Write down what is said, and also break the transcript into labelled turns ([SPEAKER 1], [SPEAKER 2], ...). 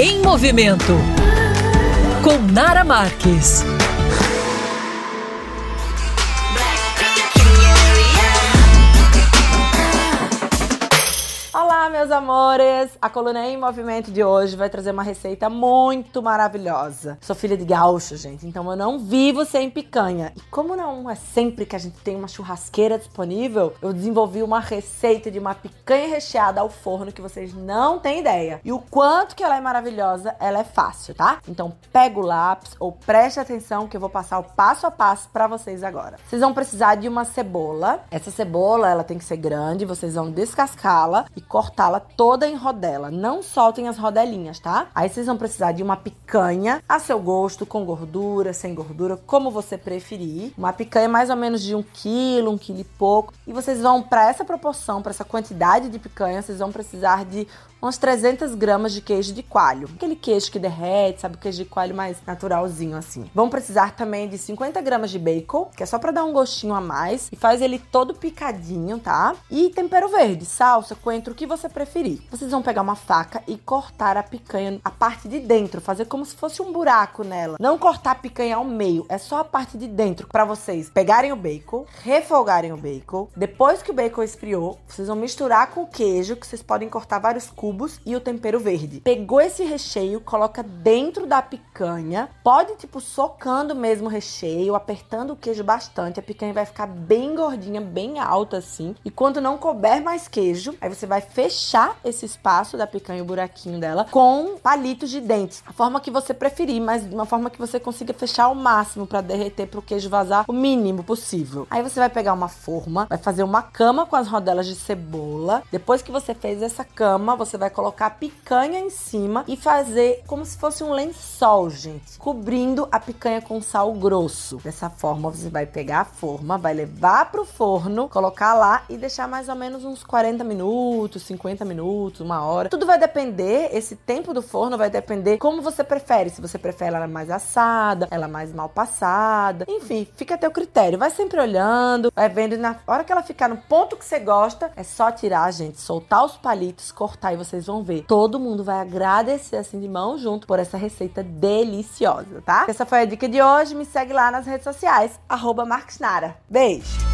[SPEAKER 1] Em Movimento com Nara Marques.
[SPEAKER 2] Olá, meus amores! A coluna em movimento de hoje vai trazer uma receita muito maravilhosa. Sou filha de gaúcho, gente, então eu não vivo sem picanha. E como não é sempre que a gente tem uma churrasqueira disponível, eu desenvolvi uma receita de uma picanha recheada ao forno que vocês não têm ideia. E o quanto que ela é maravilhosa, ela é fácil, tá? Então pega o lápis ou preste atenção que eu vou passar o passo a passo para vocês agora. Vocês vão precisar de uma cebola. Essa cebola, ela tem que ser grande, vocês vão descascá-la e cortá-la toda em rodela. Não soltem as rodelinhas, tá? Aí vocês vão precisar de uma picanha a seu gosto, com gordura, sem gordura, como você preferir. Uma picanha mais ou menos de um quilo, um quilo e pouco. E vocês vão, para essa proporção, para essa quantidade de picanha, vocês vão precisar de uns 300 gramas de queijo de coalho. Aquele queijo que derrete, sabe? O queijo de coalho mais naturalzinho, assim. Vão precisar também de 50 gramas de bacon, que é só para dar um gostinho a mais. E faz ele todo picadinho, tá? E tempero verde, salsa, coentro, o que você preferir. Vocês vão pegar uma faca e cortar a picanha, a parte de dentro, fazer como se fosse um buraco nela. Não cortar a picanha ao meio, é só a parte de dentro para vocês pegarem o bacon, refogarem o bacon. Depois que o bacon esfriou, vocês vão misturar com o queijo, que vocês podem cortar vários cubos cubos e o tempero verde. Pegou esse recheio, coloca dentro da picanha. Pode, tipo, socando mesmo o recheio, apertando o queijo bastante. A picanha vai ficar bem gordinha, bem alta assim. E quando não couber mais queijo, aí você vai fechar esse espaço da picanha, o buraquinho dela, com palitos de dentes. A forma que você preferir, mas de uma forma que você consiga fechar ao máximo para derreter para o queijo vazar o mínimo possível. Aí você vai pegar uma forma, vai fazer uma cama com as rodelas de cebola. Depois que você fez essa cama, você vai colocar a picanha em cima e fazer como se fosse um lençol, gente, cobrindo a picanha com sal grosso. Dessa forma, você vai pegar a forma, vai levar pro forno, colocar lá e deixar mais ou menos uns 40 minutos, 50 minutos, uma hora. Tudo vai depender, esse tempo do forno vai depender como você prefere. Se você prefere ela mais assada, ela mais mal passada. Enfim, fica a teu critério. Vai sempre olhando, vai vendo. E na hora que ela ficar no ponto que você gosta, é só tirar, gente, soltar os palitos, cortar e você vocês vão ver. Todo mundo vai agradecer assim de mão junto por essa receita deliciosa, tá? Essa foi a dica de hoje. Me segue lá nas redes sociais, arroba Beijo!